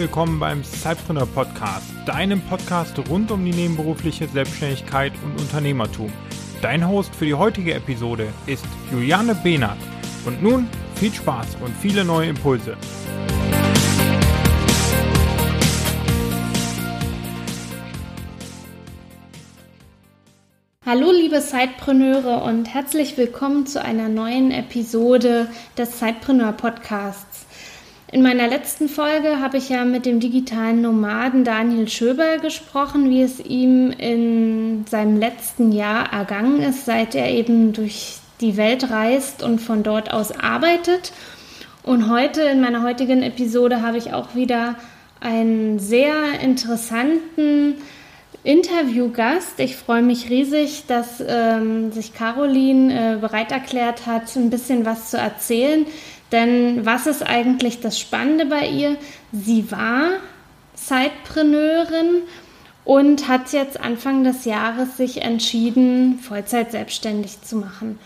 willkommen beim Cypreneur Podcast, deinem Podcast rund um die nebenberufliche Selbstständigkeit und Unternehmertum. Dein Host für die heutige Episode ist Juliane Behnert. Und nun viel Spaß und viele neue Impulse. Hallo liebe Zeitpreneure und herzlich willkommen zu einer neuen Episode des Zeitpreneur Podcasts. In meiner letzten Folge habe ich ja mit dem digitalen Nomaden Daniel Schöber gesprochen, wie es ihm in seinem letzten Jahr ergangen ist, seit er eben durch die Welt reist und von dort aus arbeitet. Und heute, in meiner heutigen Episode, habe ich auch wieder einen sehr interessanten Interviewgast. Ich freue mich riesig, dass ähm, sich Caroline äh, bereit erklärt hat, ein bisschen was zu erzählen. Denn was ist eigentlich das Spannende bei ihr? Sie war Zeitpreneurin und hat jetzt Anfang des Jahres sich entschieden, Vollzeit selbstständig zu machen.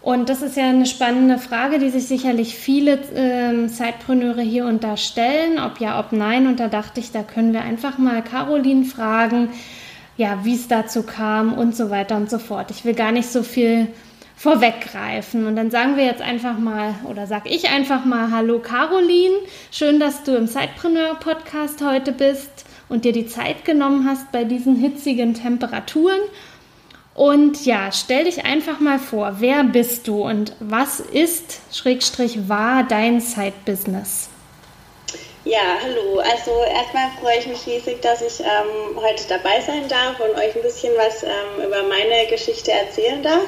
Und das ist ja eine spannende Frage, die sich sicherlich viele äh, Zeitpreneure hier unterstellen, ob ja, ob nein. Und da dachte ich, da können wir einfach mal Caroline fragen, ja, wie es dazu kam und so weiter und so fort. Ich will gar nicht so viel vorweggreifen. Und dann sagen wir jetzt einfach mal, oder sag ich einfach mal, hallo Caroline, schön, dass du im Zeitpreneur Podcast heute bist und dir die Zeit genommen hast bei diesen hitzigen Temperaturen. Und ja, stell dich einfach mal vor, wer bist du und was ist, Schrägstrich, war dein Zeitbusiness? Ja, hallo. Also erstmal freue ich mich riesig, dass ich ähm, heute dabei sein darf und euch ein bisschen was ähm, über meine Geschichte erzählen darf.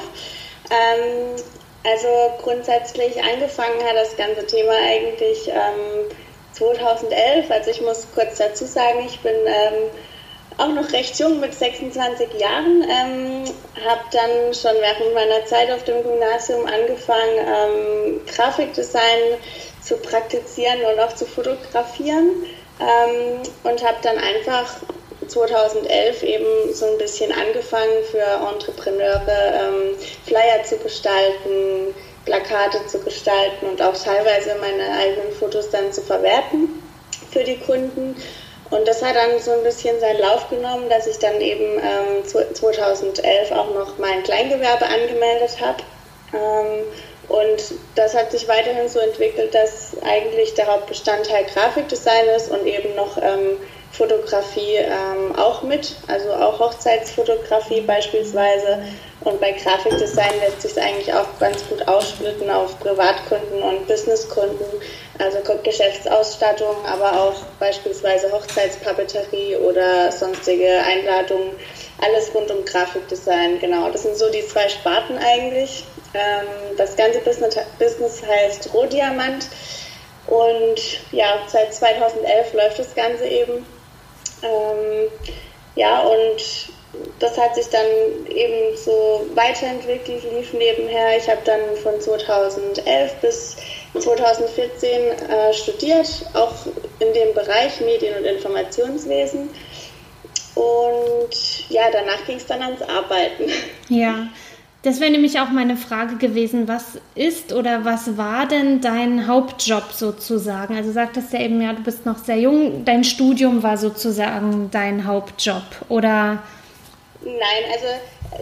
Ähm, also grundsätzlich angefangen hat das ganze Thema eigentlich 2011. Ähm, also ich muss kurz dazu sagen, ich bin ähm, auch noch recht jung mit 26 Jahren, ähm, habe dann schon während meiner Zeit auf dem Gymnasium angefangen, ähm, Grafikdesign zu praktizieren und auch zu fotografieren ähm, und habe dann einfach 2011 eben so ein bisschen angefangen für Entrepreneure ähm, Flyer zu gestalten, Plakate zu gestalten und auch teilweise meine eigenen Fotos dann zu verwerten für die Kunden. Und das hat dann so ein bisschen seinen Lauf genommen, dass ich dann eben ähm, 2011 auch noch mein Kleingewerbe angemeldet habe. Ähm, und das hat sich weiterhin so entwickelt, dass eigentlich der Hauptbestandteil Grafikdesign ist und eben noch ähm, Fotografie ähm, auch mit, also auch Hochzeitsfotografie beispielsweise. Und bei Grafikdesign lässt sich es eigentlich auch ganz gut aussplitten auf Privatkunden und Businesskunden, also Geschäftsausstattung, aber auch beispielsweise Hochzeitspapeterie oder sonstige Einladungen. Alles rund um Grafikdesign, genau. Das sind so die zwei Sparten eigentlich. Ähm, das ganze Business, Business heißt Rohdiamant. Und ja, seit 2011 läuft das Ganze eben. Ähm, ja, und das hat sich dann eben so weiterentwickelt, lief nebenher. Ich habe dann von 2011 bis 2014 äh, studiert, auch in dem Bereich Medien- und Informationswesen. Und ja, danach ging es dann ans Arbeiten. Ja, das wäre nämlich auch meine Frage gewesen. Was ist oder was war denn dein Hauptjob sozusagen? Also sagtest ja eben, ja, du bist noch sehr jung. Dein Studium war sozusagen dein Hauptjob oder? Nein, also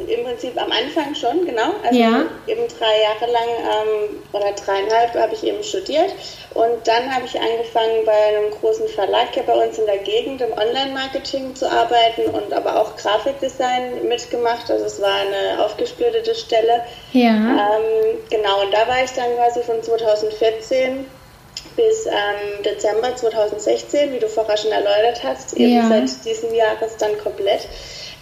im Prinzip am Anfang schon, genau. Also ja. eben drei Jahre lang ähm, oder dreieinhalb habe ich eben studiert und dann habe ich angefangen bei einem großen Verlag hier bei uns in der Gegend im Online-Marketing zu arbeiten und aber auch Grafikdesign mitgemacht. Also es war eine aufgesplittete Stelle. Ja. Ähm, genau, und da war ich dann quasi von 2014 bis ähm, Dezember 2016, wie du vorher schon erläutert hast, eben ja. seit diesem Jahres dann komplett.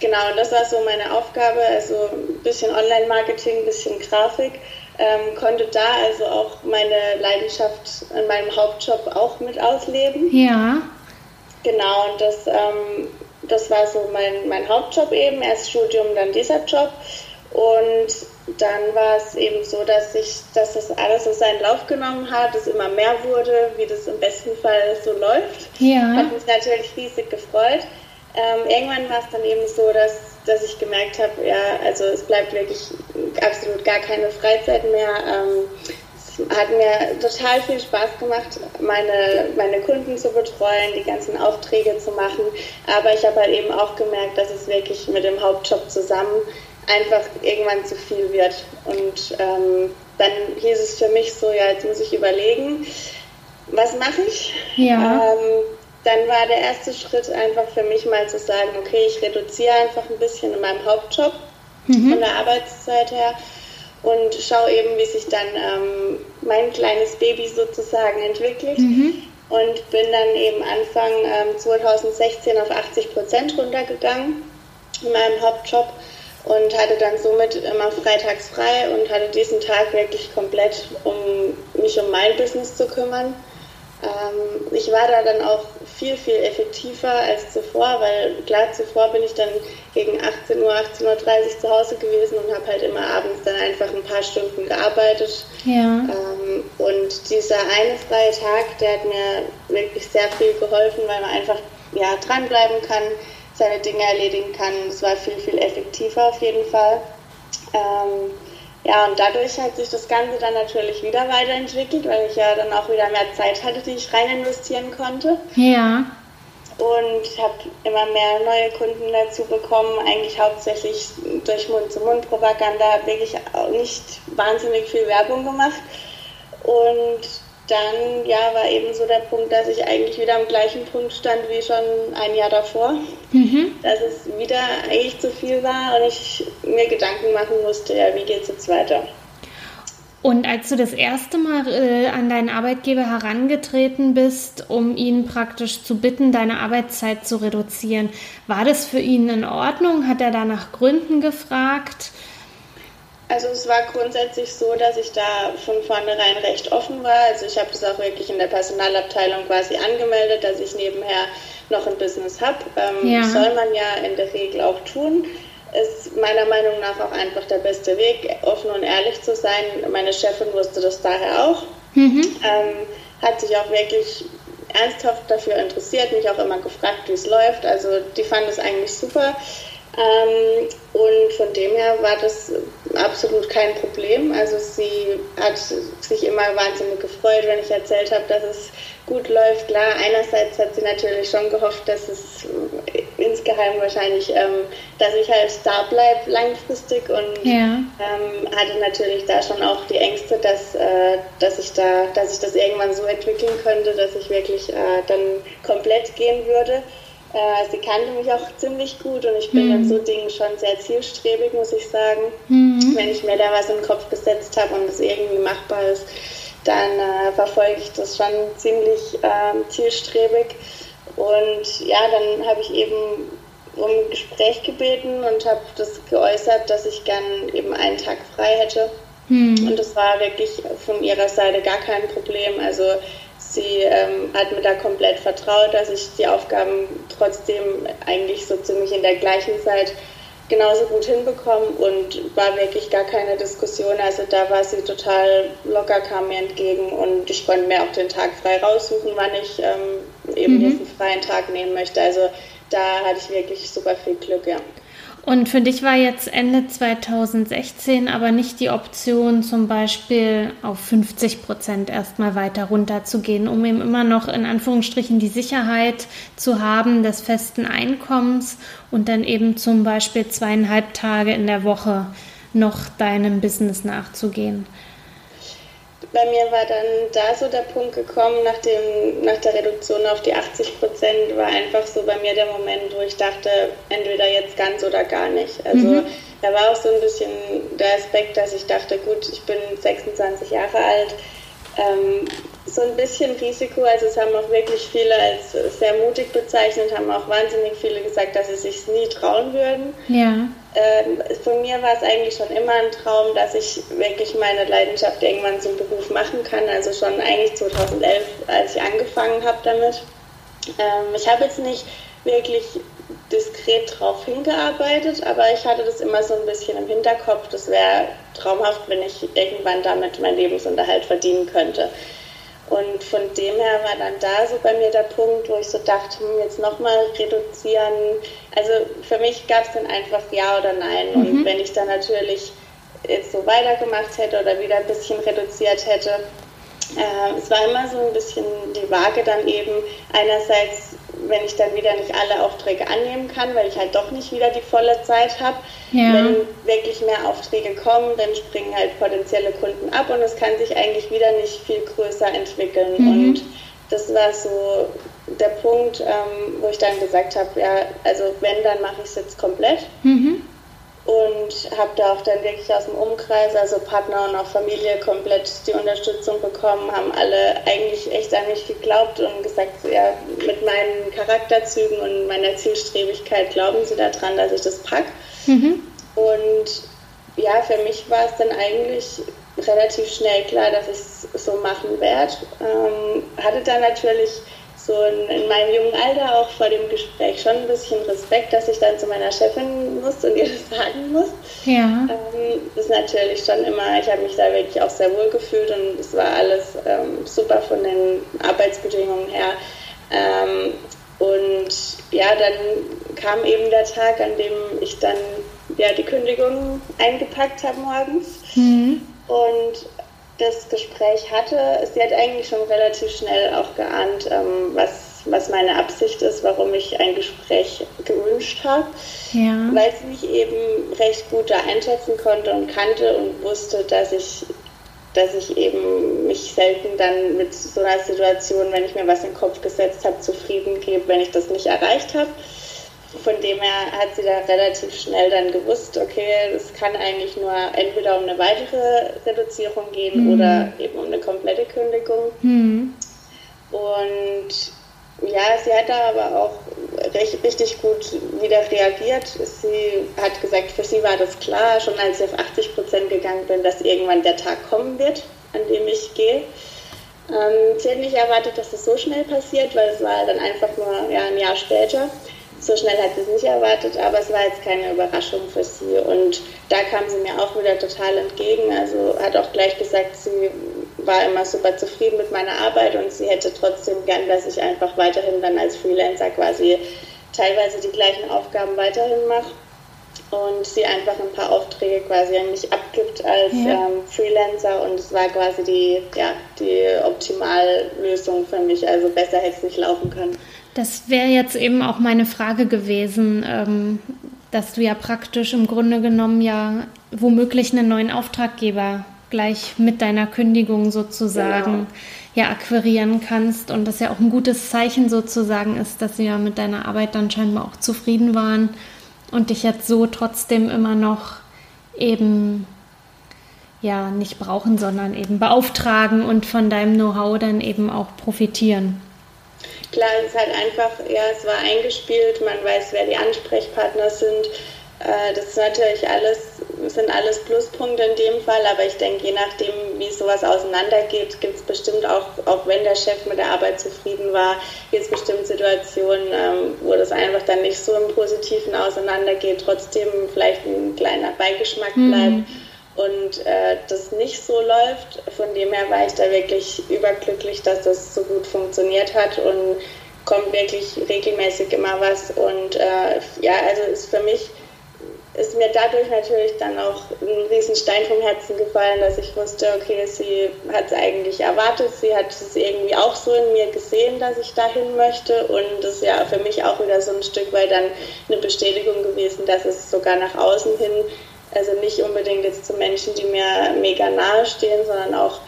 Genau, und das war so meine Aufgabe, also ein bisschen Online-Marketing, ein bisschen Grafik. Ähm, konnte da also auch meine Leidenschaft in meinem Hauptjob auch mit ausleben. Ja. Genau, und das, ähm, das war so mein, mein Hauptjob eben, erst Studium, dann dieser Job. Und dann war es eben so, dass ich, dass das alles so seinen Lauf genommen hat, es immer mehr wurde, wie das im besten Fall so läuft. Ja. Hat mich natürlich riesig gefreut. Ähm, irgendwann war es dann eben so, dass, dass ich gemerkt habe, ja, also es bleibt wirklich absolut gar keine Freizeit mehr. Ähm, es hat mir total viel Spaß gemacht, meine, meine Kunden zu betreuen, die ganzen Aufträge zu machen. Aber ich habe halt eben auch gemerkt, dass es wirklich mit dem Hauptjob zusammen einfach irgendwann zu viel wird. Und ähm, dann hieß es für mich so, ja, jetzt muss ich überlegen, was mache ich? Ja. Ähm, dann war der erste Schritt einfach für mich mal zu sagen, okay, ich reduziere einfach ein bisschen in meinem Hauptjob mhm. von der Arbeitszeit her und schaue eben, wie sich dann ähm, mein kleines Baby sozusagen entwickelt. Mhm. Und bin dann eben Anfang ähm, 2016 auf 80 Prozent runtergegangen in meinem Hauptjob und hatte dann somit immer freitags frei und hatte diesen Tag wirklich komplett, um mich um mein Business zu kümmern. Ähm, ich war da dann auch viel, viel effektiver als zuvor, weil klar, zuvor bin ich dann gegen 18 Uhr, 18.30 Uhr zu Hause gewesen und habe halt immer abends dann einfach ein paar Stunden gearbeitet. Ja. Ähm, und dieser eine freie Tag, der hat mir wirklich sehr viel geholfen, weil man einfach ja, dranbleiben kann, seine Dinge erledigen kann. Es war viel, viel effektiver auf jeden Fall. Ähm, ja, und dadurch hat sich das Ganze dann natürlich wieder weiterentwickelt, weil ich ja dann auch wieder mehr Zeit hatte, die ich rein investieren konnte. Ja. Und habe immer mehr neue Kunden dazu bekommen, eigentlich hauptsächlich durch Mund-zu-Mund-Propaganda, habe wirklich auch nicht wahnsinnig viel Werbung gemacht. Und dann ja, war eben so der Punkt, dass ich eigentlich wieder am gleichen Punkt stand wie schon ein Jahr davor. Mhm. Dass es wieder eigentlich zu viel war und ich mir Gedanken machen musste, ja, wie geht es jetzt weiter. Und als du das erste Mal äh, an deinen Arbeitgeber herangetreten bist, um ihn praktisch zu bitten, deine Arbeitszeit zu reduzieren, war das für ihn in Ordnung? Hat er da nach Gründen gefragt? Also es war grundsätzlich so, dass ich da von vornherein recht offen war. Also ich habe das auch wirklich in der Personalabteilung quasi angemeldet, dass ich nebenher noch ein Business habe. Ähm, ja. Soll man ja in der Regel auch tun. Ist meiner Meinung nach auch einfach der beste Weg, offen und ehrlich zu sein. Meine Chefin wusste das daher auch. Mhm. Ähm, hat sich auch wirklich ernsthaft dafür interessiert, mich auch immer gefragt, wie es läuft. Also die fand es eigentlich super. Ähm, und von dem her war das absolut kein Problem. Also sie hat sich immer wahnsinnig gefreut, wenn ich erzählt habe, dass es gut läuft. Klar, einerseits hat sie natürlich schon gehofft, dass es insgeheim wahrscheinlich, ähm, dass ich halt da bleibe langfristig und ja. ähm, hatte natürlich da schon auch die Ängste, dass, äh, dass ich da, dass ich das irgendwann so entwickeln könnte, dass ich wirklich äh, dann komplett gehen würde. Äh, sie kannte mich auch ziemlich gut und ich bin mhm. in so Dingen schon sehr zielstrebig, muss ich sagen. Mhm. Wenn ich mir da was im Kopf gesetzt habe und es irgendwie machbar ist, dann äh, verfolge ich das schon ziemlich äh, zielstrebig. Und ja, dann habe ich eben um ein Gespräch gebeten und habe das geäußert, dass ich gern eben einen Tag frei hätte. Mhm. Und das war wirklich von ihrer Seite gar kein Problem. Also Sie ähm, hat mir da komplett vertraut, dass ich die Aufgaben trotzdem eigentlich so ziemlich in der gleichen Zeit genauso gut hinbekomme und war wirklich gar keine Diskussion. Also da war sie total locker, kam mir entgegen und ich konnte mir auch den Tag frei raussuchen, wann ich ähm, eben mhm. diesen freien Tag nehmen möchte. Also da hatte ich wirklich super viel Glück, ja. Und für dich war jetzt Ende 2016 aber nicht die Option, zum Beispiel auf 50 Prozent erstmal weiter runterzugehen, um eben immer noch in Anführungsstrichen die Sicherheit zu haben des festen Einkommens und dann eben zum Beispiel zweieinhalb Tage in der Woche noch deinem Business nachzugehen bei mir war dann da so der Punkt gekommen, nach, dem, nach der Reduktion auf die 80 Prozent, war einfach so bei mir der Moment, wo ich dachte, entweder jetzt ganz oder gar nicht. Also mhm. da war auch so ein bisschen der Aspekt, dass ich dachte, gut, ich bin 26 Jahre alt, ähm, so ein bisschen Risiko, also es haben auch wirklich viele als sehr mutig bezeichnet, haben auch wahnsinnig viele gesagt, dass sie sich nie trauen würden. Ja. Ähm, von mir war es eigentlich schon immer ein Traum, dass ich wirklich meine Leidenschaft irgendwann zum Beruf machen kann. Also schon eigentlich 2011, als ich angefangen habe damit. Ähm, ich habe jetzt nicht wirklich diskret drauf hingearbeitet, aber ich hatte das immer so ein bisschen im Hinterkopf. Das wäre traumhaft, wenn ich irgendwann damit meinen Lebensunterhalt verdienen könnte. Und von dem her war dann da so bei mir der Punkt, wo ich so dachte, hm, jetzt nochmal reduzieren. Also für mich gab es dann einfach Ja oder Nein. Mhm. Und wenn ich dann natürlich jetzt so weitergemacht hätte oder wieder ein bisschen reduziert hätte. Äh, es war immer so ein bisschen die Waage dann eben einerseits, wenn ich dann wieder nicht alle Aufträge annehmen kann, weil ich halt doch nicht wieder die volle Zeit habe. Ja. Wenn wirklich mehr Aufträge kommen, dann springen halt potenzielle Kunden ab und es kann sich eigentlich wieder nicht viel größer entwickeln. Mhm. Und das war so der Punkt, ähm, wo ich dann gesagt habe, ja, also wenn, dann mache ich es jetzt komplett. Mhm und habe da auch dann wirklich aus dem Umkreis, also Partner und auch Familie, komplett die Unterstützung bekommen, haben alle eigentlich echt an mich geglaubt und gesagt, ja, mit meinen Charakterzügen und meiner Zielstrebigkeit glauben sie daran, dass ich das packe. Mhm. Und ja, für mich war es dann eigentlich relativ schnell klar, dass ich es so machen werde. Ähm, hatte dann natürlich so in, in, meinem jungen Alter auch vor dem Gespräch schon ein bisschen Respekt, dass ich dann zu meiner Chefin muss und ihr das sagen muss. Ja. Ähm, das ist natürlich schon immer, ich habe mich da wirklich auch sehr wohl gefühlt und es war alles ähm, super von den Arbeitsbedingungen her. Ähm, und ja, dann kam eben der Tag, an dem ich dann ja, die Kündigung eingepackt habe morgens. Mhm. Und das Gespräch hatte, sie hat eigentlich schon relativ schnell auch geahnt, ähm, was, was meine Absicht ist, warum ich ein Gespräch gewünscht habe, ja. weil sie mich eben recht gut da einschätzen konnte und kannte und wusste, dass ich dass ich eben mich selten dann mit so einer Situation, wenn ich mir was in den Kopf gesetzt habe, zufrieden gebe, wenn ich das nicht erreicht habe von dem her hat sie da relativ schnell dann gewusst, okay, es kann eigentlich nur entweder um eine weitere Reduzierung gehen mhm. oder eben um eine komplette Kündigung. Mhm. Und ja, sie hat da aber auch recht, richtig gut wieder reagiert. Sie hat gesagt, für sie war das klar, schon als ich auf 80 Prozent gegangen bin, dass irgendwann der Tag kommen wird, an dem ich gehe. Ähm, sie hat nicht erwartet, dass es so schnell passiert, weil es war dann einfach nur ja, ein Jahr später. So schnell hat sie es nicht erwartet, aber es war jetzt keine Überraschung für sie. Und da kam sie mir auch wieder total entgegen. Also hat auch gleich gesagt, sie war immer super zufrieden mit meiner Arbeit und sie hätte trotzdem gern, dass ich einfach weiterhin dann als Freelancer quasi teilweise die gleichen Aufgaben weiterhin mache und sie einfach ein paar Aufträge quasi an mich abgibt als ja. ähm, Freelancer und es war quasi die, ja, die Optimallösung für mich. Also besser hätte es nicht laufen können. Das wäre jetzt eben auch meine Frage gewesen, ähm, dass du ja praktisch im Grunde genommen ja womöglich einen neuen Auftraggeber gleich mit deiner Kündigung sozusagen genau. ja akquirieren kannst und das ja auch ein gutes Zeichen sozusagen ist, dass sie ja mit deiner Arbeit dann scheinbar auch zufrieden waren und dich jetzt so trotzdem immer noch eben ja nicht brauchen, sondern eben beauftragen und von deinem Know-how dann eben auch profitieren. Klar, es ist halt einfach, ja, es war eingespielt, man weiß, wer die Ansprechpartner sind. Äh, das ist natürlich alles, sind alles Pluspunkte in dem Fall, aber ich denke, je nachdem, wie sowas auseinandergeht, gibt es bestimmt auch, auch wenn der Chef mit der Arbeit zufrieden war, gibt es bestimmt Situationen, ähm, wo das einfach dann nicht so im Positiven auseinandergeht, trotzdem vielleicht ein kleiner Beigeschmack mhm. Und äh, das nicht so läuft. Von dem her war ich da wirklich überglücklich, dass das so gut funktioniert hat und kommt wirklich regelmäßig immer was. Und äh, ja, also ist für mich ist mir dadurch natürlich dann auch ein Riesenstein vom Herzen gefallen, dass ich wusste, okay, sie hat es eigentlich erwartet, sie hat es irgendwie auch so in mir gesehen, dass ich dahin möchte und das ist ja für mich auch wieder so ein Stück weit dann eine Bestätigung gewesen, dass es sogar nach außen hin also nicht unbedingt jetzt zu Menschen, die mir mega nahe stehen, sondern auch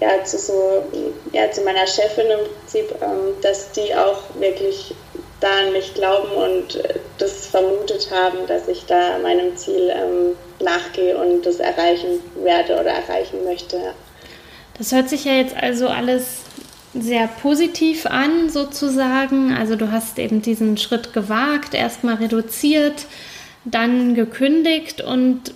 ja, zu, so, ja, zu meiner Chefin im Prinzip, ähm, dass die auch wirklich da an mich glauben und äh, das vermutet haben, dass ich da meinem Ziel ähm, nachgehe und das erreichen werde oder erreichen möchte. Das hört sich ja jetzt also alles sehr positiv an, sozusagen. Also du hast eben diesen Schritt gewagt, erstmal reduziert, dann gekündigt und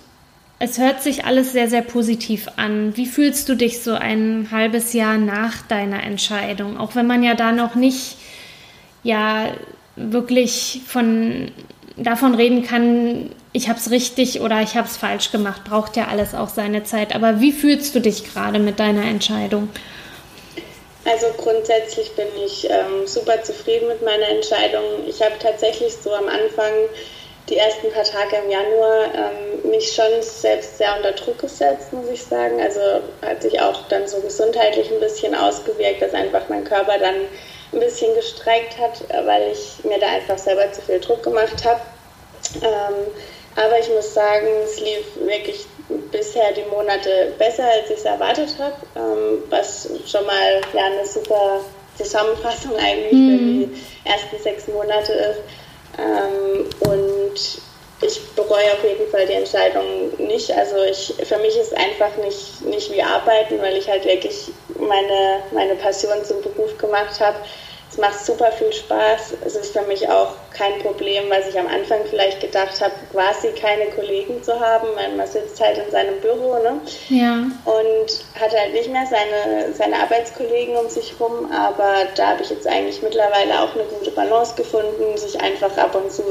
es hört sich alles sehr, sehr positiv an. Wie fühlst du dich so ein halbes Jahr nach deiner Entscheidung? Auch wenn man ja da noch nicht, ja, wirklich von, davon reden kann, ich habe es richtig oder ich habe es falsch gemacht. Braucht ja alles auch seine Zeit. Aber wie fühlst du dich gerade mit deiner Entscheidung? Also grundsätzlich bin ich ähm, super zufrieden mit meiner Entscheidung. Ich habe tatsächlich so am Anfang die ersten paar Tage im Januar ähm, mich schon selbst sehr unter Druck gesetzt, muss ich sagen. Also hat sich auch dann so gesundheitlich ein bisschen ausgewirkt, dass einfach mein Körper dann ein bisschen gestreikt hat, weil ich mir da einfach selber zu viel Druck gemacht habe. Ähm, aber ich muss sagen, es lief wirklich bisher die Monate besser, als ich es erwartet habe, ähm, was schon mal ja, eine super Zusammenfassung eigentlich mhm. für die ersten sechs Monate ist. Ähm, und ich bereue auf jeden Fall die Entscheidung nicht. Also ich, für mich ist einfach nicht, nicht wie Arbeiten, weil ich halt wirklich meine, meine Passion zum Beruf gemacht habe. Es macht super viel Spaß. Es ist für mich auch kein Problem, was ich am Anfang vielleicht gedacht habe, quasi keine Kollegen zu haben, weil man sitzt halt in seinem Büro ne? ja. und hat halt nicht mehr seine, seine Arbeitskollegen um sich rum. Aber da habe ich jetzt eigentlich mittlerweile auch eine gute Balance gefunden, sich einfach ab und zu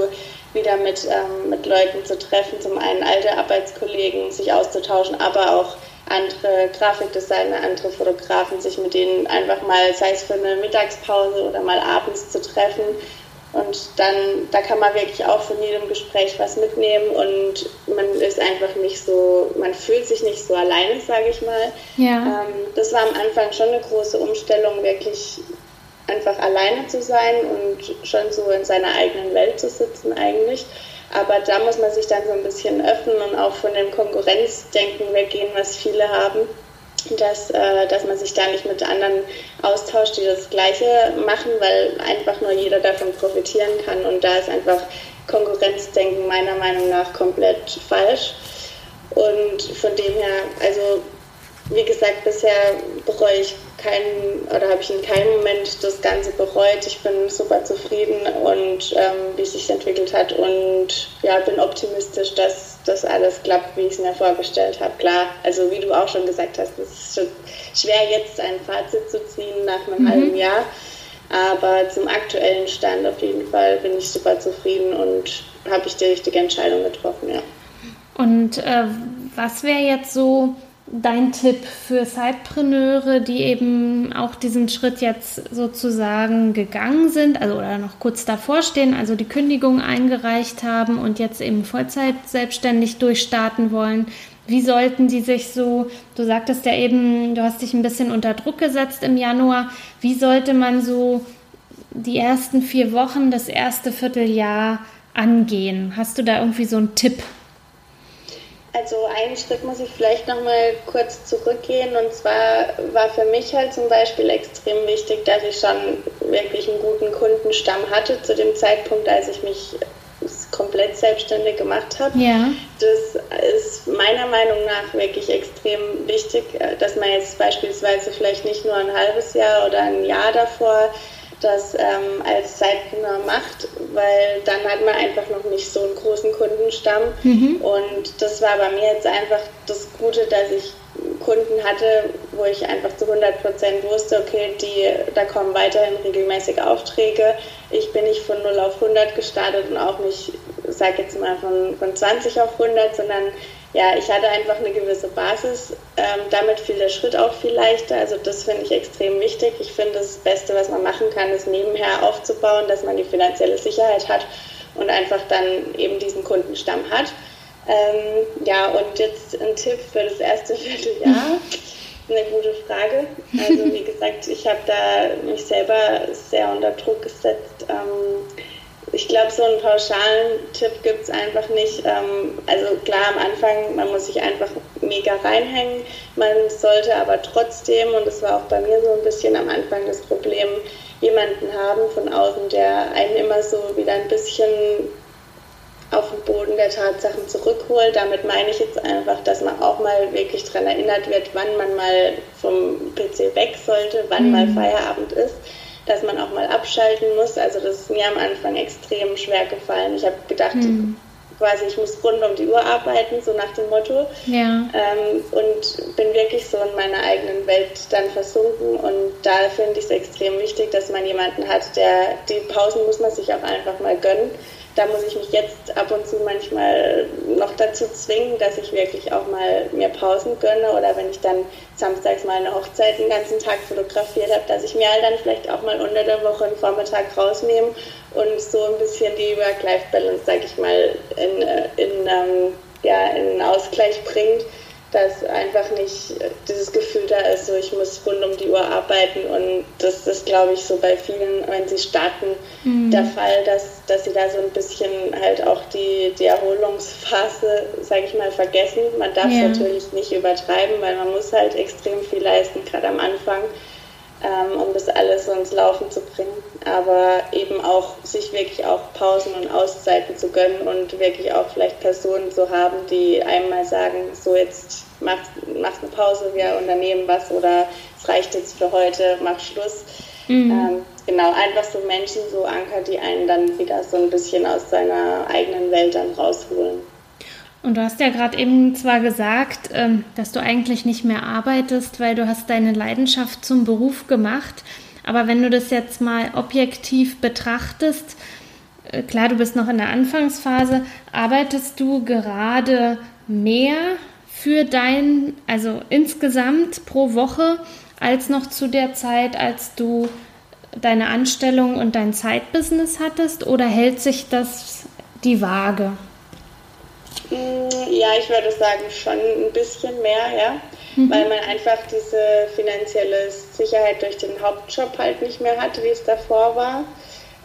wieder mit, ähm, mit Leuten zu treffen, zum einen alte Arbeitskollegen, sich auszutauschen, aber auch andere Grafikdesigner, andere Fotografen, sich mit denen einfach mal, sei es für eine Mittagspause oder mal abends zu treffen. Und dann, da kann man wirklich auch von jedem Gespräch was mitnehmen und man ist einfach nicht so, man fühlt sich nicht so alleine, sage ich mal. Ja. Ähm, das war am Anfang schon eine große Umstellung, wirklich einfach alleine zu sein und schon so in seiner eigenen Welt zu sitzen eigentlich. Aber da muss man sich dann so ein bisschen öffnen und auch von dem Konkurrenzdenken weggehen, was viele haben, dass, äh, dass man sich da nicht mit anderen austauscht, die das Gleiche machen, weil einfach nur jeder davon profitieren kann. Und da ist einfach Konkurrenzdenken meiner Meinung nach komplett falsch. Und von dem her, also wie gesagt, bisher bereue ich keinen oder habe ich in keinem Moment das Ganze bereut. Ich bin super zufrieden und ähm, wie es sich entwickelt hat und ja, bin optimistisch, dass das alles klappt, wie ich es mir vorgestellt habe. Klar, also wie du auch schon gesagt hast, es ist schon schwer jetzt ein Fazit zu ziehen nach einem mhm. halben Jahr. Aber zum aktuellen Stand auf jeden Fall bin ich super zufrieden und habe ich die richtige Entscheidung getroffen, ja. Und äh, was wäre jetzt so dein Tipp für Sidepreneure, die eben auch diesen Schritt jetzt sozusagen gegangen sind, also oder noch kurz davor stehen, also die Kündigung eingereicht haben und jetzt eben Vollzeit selbstständig durchstarten wollen? Wie sollten die sich so, du sagtest ja eben, du hast dich ein bisschen unter Druck gesetzt im Januar, wie sollte man so die ersten vier Wochen, das erste Vierteljahr angehen? Hast du da irgendwie so einen Tipp? Also einen Schritt muss ich vielleicht noch mal kurz zurückgehen und zwar war für mich halt zum Beispiel extrem wichtig, dass ich schon wirklich einen guten Kundenstamm hatte zu dem Zeitpunkt, als ich mich komplett selbstständig gemacht habe. Ja. Das ist meiner Meinung nach wirklich extrem wichtig, dass man jetzt beispielsweise vielleicht nicht nur ein halbes Jahr oder ein Jahr davor das ähm, als Zeitpreneur macht, weil dann hat man einfach noch nicht so einen großen Kundenstamm. Mhm. Und das war bei mir jetzt einfach das Gute, dass ich Kunden hatte, wo ich einfach zu 100 Prozent wusste, okay, die, da kommen weiterhin regelmäßig Aufträge. Ich bin nicht von 0 auf 100 gestartet und auch nicht, sag jetzt mal, von, von 20 auf 100, sondern ja, ich hatte einfach eine gewisse Basis. Ähm, damit fiel der Schritt auch viel leichter. Also das finde ich extrem wichtig. Ich finde, das Beste, was man machen kann, ist nebenher aufzubauen, dass man die finanzielle Sicherheit hat und einfach dann eben diesen Kundenstamm hat. Ähm, ja, und jetzt ein Tipp für das erste Vierteljahr. Eine gute Frage. Also wie gesagt, ich habe da mich selber sehr unter Druck gesetzt. Ähm, ich glaube, so einen pauschalen Tipp gibt es einfach nicht. Ähm, also klar, am Anfang, man muss sich einfach mega reinhängen. Man sollte aber trotzdem, und das war auch bei mir so ein bisschen am Anfang das Problem, jemanden haben von außen, der einen immer so wieder ein bisschen auf den Boden der Tatsachen zurückholt. Damit meine ich jetzt einfach, dass man auch mal wirklich daran erinnert wird, wann man mal vom PC weg sollte, wann mhm. mal Feierabend ist dass man auch mal abschalten muss. Also das ist mir am Anfang extrem schwer gefallen. Ich habe gedacht, hm. quasi ich muss rund um die Uhr arbeiten, so nach dem Motto. Ja. Ähm, und bin wirklich so in meiner eigenen Welt dann versunken. Und da finde ich es extrem wichtig, dass man jemanden hat, der die Pausen muss man sich auch einfach mal gönnen da muss ich mich jetzt ab und zu manchmal noch dazu zwingen, dass ich wirklich auch mal mir Pausen gönne oder wenn ich dann samstags mal eine Hochzeit den ganzen Tag fotografiert habe, dass ich mir halt dann vielleicht auch mal unter der Woche einen Vormittag rausnehme und so ein bisschen die Work-Life-Balance, sag ich mal, in, in, ähm, ja, in Ausgleich bringt dass einfach nicht dieses Gefühl da ist, so ich muss rund um die Uhr arbeiten und das ist, glaube ich, so bei vielen, wenn sie starten, mhm. der Fall, dass, dass sie da so ein bisschen halt auch die, die Erholungsphase, sage ich mal, vergessen. Man darf es ja. natürlich nicht übertreiben, weil man muss halt extrem viel leisten, gerade am Anfang ähm, um das alles so ins Laufen zu bringen. Aber eben auch sich wirklich auch Pausen und Auszeiten zu gönnen und wirklich auch vielleicht Personen zu haben, die einmal sagen, so jetzt mach, mach eine Pause, wir unternehmen was oder es reicht jetzt für heute, mach Schluss. Mhm. Ähm, genau, einfach so Menschen, so Anker, die einen dann wieder so ein bisschen aus seiner eigenen Welt dann rausholen. Und du hast ja gerade eben zwar gesagt, ähm, dass du eigentlich nicht mehr arbeitest, weil du hast deine Leidenschaft zum Beruf gemacht. Aber wenn du das jetzt mal objektiv betrachtest, äh, klar, du bist noch in der Anfangsphase, arbeitest du gerade mehr für dein, also insgesamt pro Woche, als noch zu der Zeit, als du deine Anstellung und dein Zeitbusiness hattest? Oder hält sich das die Waage? Mm, ja, ich würde sagen schon ein bisschen mehr, ja. Mhm. Weil man einfach diese finanzielle Sicherheit durch den Hauptjob halt nicht mehr hat, wie es davor war.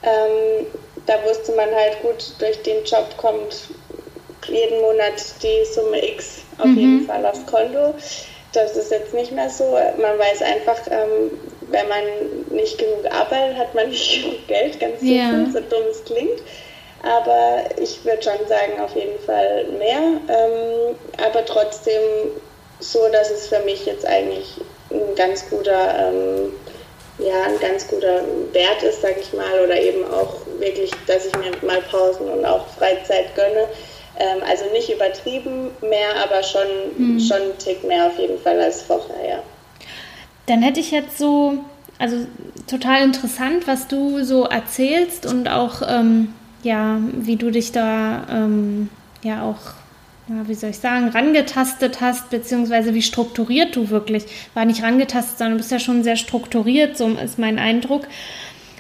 Ähm, da wusste man halt gut, durch den Job kommt jeden Monat die Summe X auf mhm. jeden Fall aufs Konto. Das ist jetzt nicht mehr so. Man weiß einfach, ähm, wenn man nicht genug arbeitet, hat man nicht genug Geld, ganz ja. so dumm es klingt aber ich würde schon sagen, auf jeden Fall mehr. Ähm, aber trotzdem so, dass es für mich jetzt eigentlich ein ganz guter, ähm, ja, ein ganz guter Wert ist, sag ich mal, oder eben auch wirklich, dass ich mir mal Pausen und auch Freizeit gönne. Ähm, also nicht übertrieben mehr, aber schon, mhm. schon einen Tick mehr auf jeden Fall als vorher, ja. Dann hätte ich jetzt so, also total interessant, was du so erzählst und auch ähm, ja, wie du dich da ähm, ja auch, ja, wie soll ich sagen, rangetastet hast, beziehungsweise wie strukturiert du wirklich, war nicht rangetastet, sondern du bist ja schon sehr strukturiert, so ist mein Eindruck.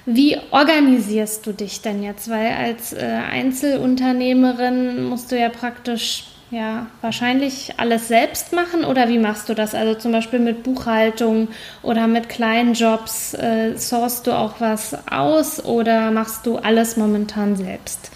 Wie organisierst du dich denn jetzt? Weil als äh, Einzelunternehmerin musst du ja praktisch ja, wahrscheinlich alles selbst machen oder wie machst du das? Also zum Beispiel mit Buchhaltung oder mit kleinen Jobs, äh, sourst du auch was aus oder machst du alles momentan selbst?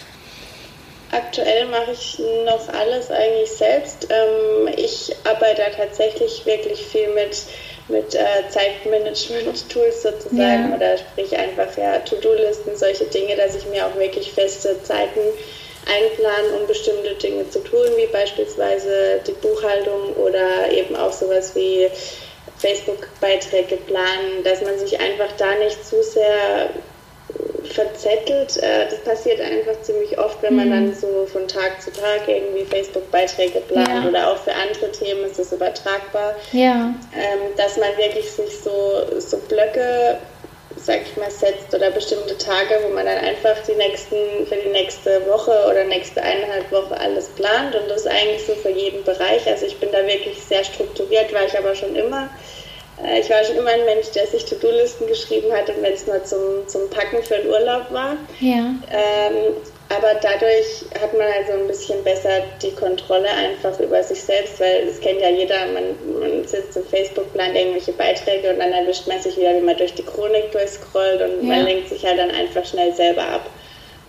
Aktuell mache ich noch alles eigentlich selbst. Ähm, ich arbeite tatsächlich wirklich viel mit, mit äh, Zeitmanagement-Tools sozusagen ja. oder sprich einfach ja To-Do-Listen, solche Dinge, dass ich mir auch wirklich feste Zeiten einplanen, um bestimmte Dinge zu tun, wie beispielsweise die Buchhaltung oder eben auch sowas wie Facebook-Beiträge planen, dass man sich einfach da nicht zu sehr verzettelt. Äh, das passiert einfach ziemlich oft, wenn man mhm. dann so von Tag zu Tag irgendwie Facebook-Beiträge plant ja. oder auch für andere Themen ist das übertragbar. Ja. Ähm, dass man wirklich sich so, so Blöcke sag ich mal, setzt oder bestimmte Tage, wo man dann einfach die nächsten, für die nächste Woche oder nächste eineinhalb Woche alles plant und das eigentlich so für jeden Bereich. Also ich bin da wirklich sehr strukturiert, war ich aber schon immer. Äh, ich war schon immer ein Mensch, der sich To-Do-Listen geschrieben hat und wenn es nur zum, zum Packen für den Urlaub war. Ja. Ähm, aber dadurch hat man also ein bisschen besser die Kontrolle einfach über sich selbst, weil es kennt ja jeder, man, man sitzt im Facebook, plant irgendwelche Beiträge und dann erwischt man sich wieder, wie man durch die Chronik durchscrollt und ja. man lenkt sich halt dann einfach schnell selber ab.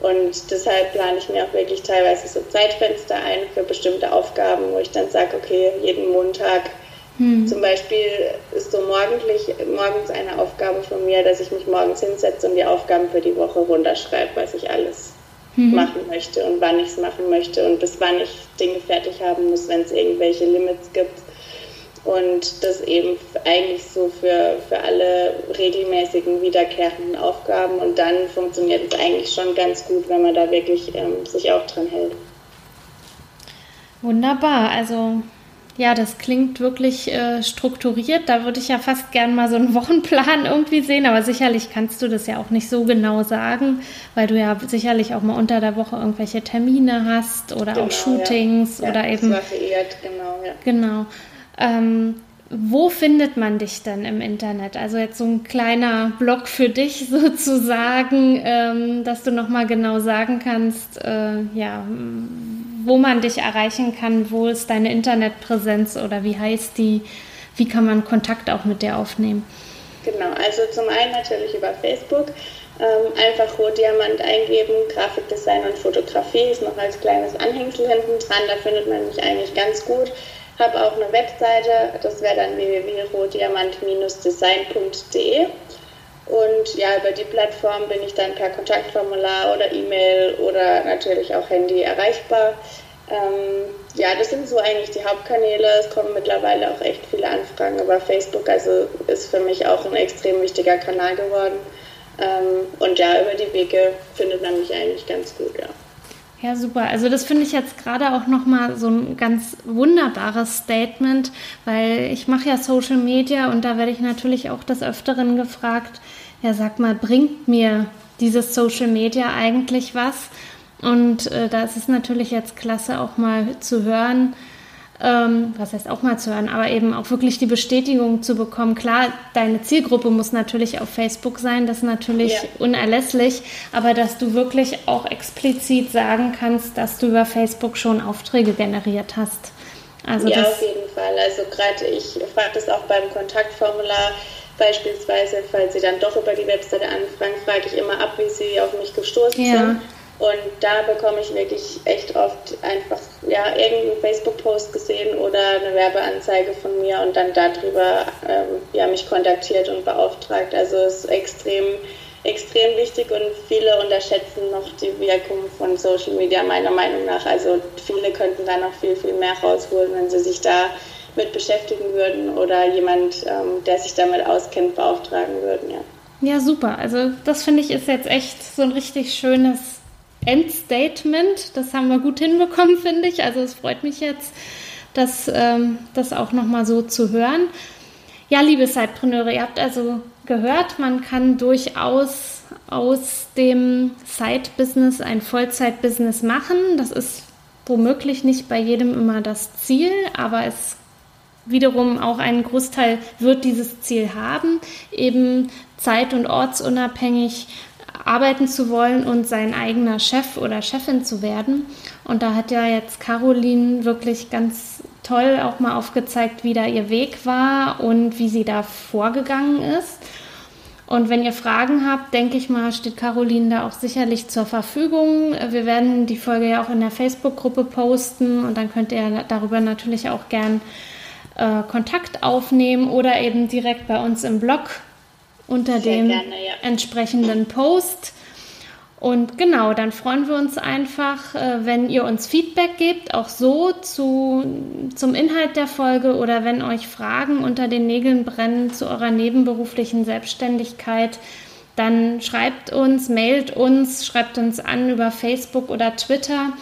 Und deshalb plane ich mir auch wirklich teilweise so Zeitfenster ein für bestimmte Aufgaben, wo ich dann sage, okay, jeden Montag hm. zum Beispiel ist so morgendlich, morgens eine Aufgabe von mir, dass ich mich morgens hinsetze und die Aufgaben für die Woche runterschreibe, was ich alles mhm. machen möchte und wann ich es machen möchte und bis wann ich Dinge fertig haben muss, wenn es irgendwelche Limits gibt. Und das eben eigentlich so für, für alle regelmäßigen, wiederkehrenden Aufgaben. Und dann funktioniert es eigentlich schon ganz gut, wenn man da wirklich ähm, sich auch dran hält. Wunderbar. Also Ja, das klingt wirklich äh, strukturiert. Da würde ich ja fast gern mal so einen Wochenplan irgendwie sehen, aber sicherlich kannst du das ja auch nicht so genau sagen, weil du ja sicherlich auch mal unter der Woche irgendwelche Termine hast oder genau, auch Shootings ja. oder ja, eben. variiert, genau, ja. Genau. Ähm, wo findet man dich denn im Internet? Also jetzt so ein kleiner Blog für dich sozusagen, ähm, dass du nochmal genau sagen kannst, äh, ja, wo man dich erreichen kann, wo ist deine Internetpräsenz oder wie heißt die, wie kann man Kontakt auch mit dir aufnehmen? Genau, also zum einen natürlich über Facebook, ähm, einfach Rohdiamant eingeben, Grafikdesign und Fotografie ist noch als kleines Anhängsel hinten dran, da findet man mich eigentlich ganz gut habe auch eine Webseite, das wäre dann www.rohdiamant-design.de. Und ja, über die Plattform bin ich dann per Kontaktformular oder E-Mail oder natürlich auch Handy erreichbar. Ähm, ja, das sind so eigentlich die Hauptkanäle. Es kommen mittlerweile auch echt viele Anfragen über Facebook, also ist für mich auch ein extrem wichtiger Kanal geworden. Ähm, und ja, über die Wege findet man mich eigentlich ganz gut, ja. Ja, super. Also das finde ich jetzt gerade auch nochmal so ein ganz wunderbares Statement, weil ich mache ja Social Media und da werde ich natürlich auch des Öfteren gefragt, ja, sag mal, bringt mir dieses Social Media eigentlich was? Und äh, da ist es natürlich jetzt klasse auch mal zu hören, ähm, was heißt auch mal zu hören, aber eben auch wirklich die Bestätigung zu bekommen. Klar, deine Zielgruppe muss natürlich auf Facebook sein, das ist natürlich ja. unerlässlich, aber dass du wirklich auch explizit sagen kannst, dass du über Facebook schon Aufträge generiert hast. Also ja, auf jeden Fall. Also gerade ich frage das auch beim Kontaktformular beispielsweise, falls Sie dann doch über die Webseite anfragen, frage ich immer ab, wie Sie auf mich gestoßen ja. sind. Und da bekomme ich wirklich echt oft einfach ja, irgendeinen Facebook-Post gesehen oder eine Werbeanzeige von mir und dann darüber ähm, ja, mich kontaktiert und beauftragt. Also es ist extrem, extrem wichtig und viele unterschätzen noch die Wirkung von Social Media meiner Meinung nach. Also viele könnten da noch viel, viel mehr rausholen, wenn sie sich da mit beschäftigen würden oder jemand, ähm, der sich damit auskennt, beauftragen würden. Ja. Ja, super. Also das finde ich ist jetzt echt so ein richtig schönes Endstatement. Das haben wir gut hinbekommen, finde ich. Also es freut mich jetzt, das, ähm, das auch nochmal so zu hören. Ja, liebe Sidepreneure, ihr habt also gehört, man kann durchaus aus dem Side-Business ein Vollzeit-Business machen. Das ist womöglich nicht bei jedem immer das Ziel, aber es wiederum auch ein Großteil wird dieses Ziel haben, eben zeit- und ortsunabhängig arbeiten zu wollen und sein eigener Chef oder Chefin zu werden. Und da hat ja jetzt Caroline wirklich ganz toll auch mal aufgezeigt, wie da ihr Weg war und wie sie da vorgegangen ist. Und wenn ihr Fragen habt, denke ich mal, steht Caroline da auch sicherlich zur Verfügung. Wir werden die Folge ja auch in der Facebook-Gruppe posten und dann könnt ihr darüber natürlich auch gern äh, Kontakt aufnehmen oder eben direkt bei uns im Blog unter Sehr dem gerne, ja. entsprechenden Post. Und genau, dann freuen wir uns einfach, äh, wenn ihr uns Feedback gebt, auch so zu, zum Inhalt der Folge oder wenn euch Fragen unter den Nägeln brennen zu eurer nebenberuflichen Selbstständigkeit, dann schreibt uns, mailt uns, schreibt uns an über Facebook oder Twitter.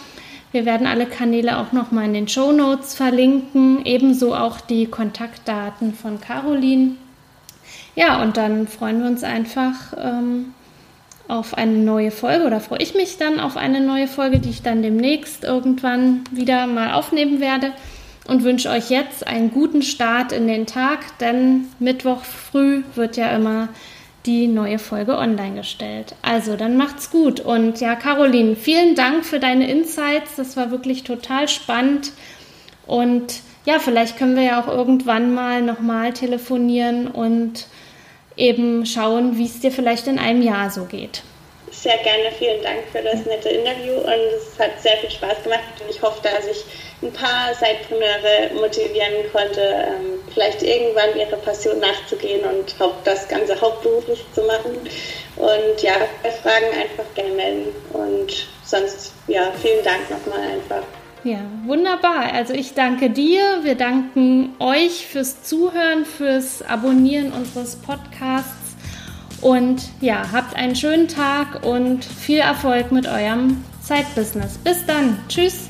Wir werden alle Kanäle auch nochmal in den Show Notes verlinken, ebenso auch die Kontaktdaten von Caroline. Ja, und dann freuen wir uns einfach ähm, auf eine neue Folge oder freue ich mich dann auf eine neue Folge, die ich dann demnächst irgendwann wieder mal aufnehmen werde und wünsche euch jetzt einen guten Start in den Tag, denn Mittwoch früh wird ja immer die neue Folge online gestellt. Also, dann macht's gut. Und ja, Caroline, vielen Dank für deine Insights. Das war wirklich total spannend. Und ja, vielleicht können wir ja auch irgendwann mal nochmal telefonieren und eben schauen, wie es dir vielleicht in einem Jahr so geht. Sehr gerne, vielen Dank für das nette Interview und es hat sehr viel Spaß gemacht und ich hoffe, dass ich ein paar Seitpreneure motivieren konnte, ähm, vielleicht irgendwann ihre Passion nachzugehen und das Ganze hauptberuflich zu machen. Und ja, bei Fragen einfach gerne melden und sonst, ja, vielen Dank nochmal einfach. Ja, wunderbar. Also ich danke dir. Wir danken euch fürs Zuhören, fürs Abonnieren unseres Podcasts. Und ja, habt einen schönen Tag und viel Erfolg mit eurem Side-Business. Bis dann. Tschüss.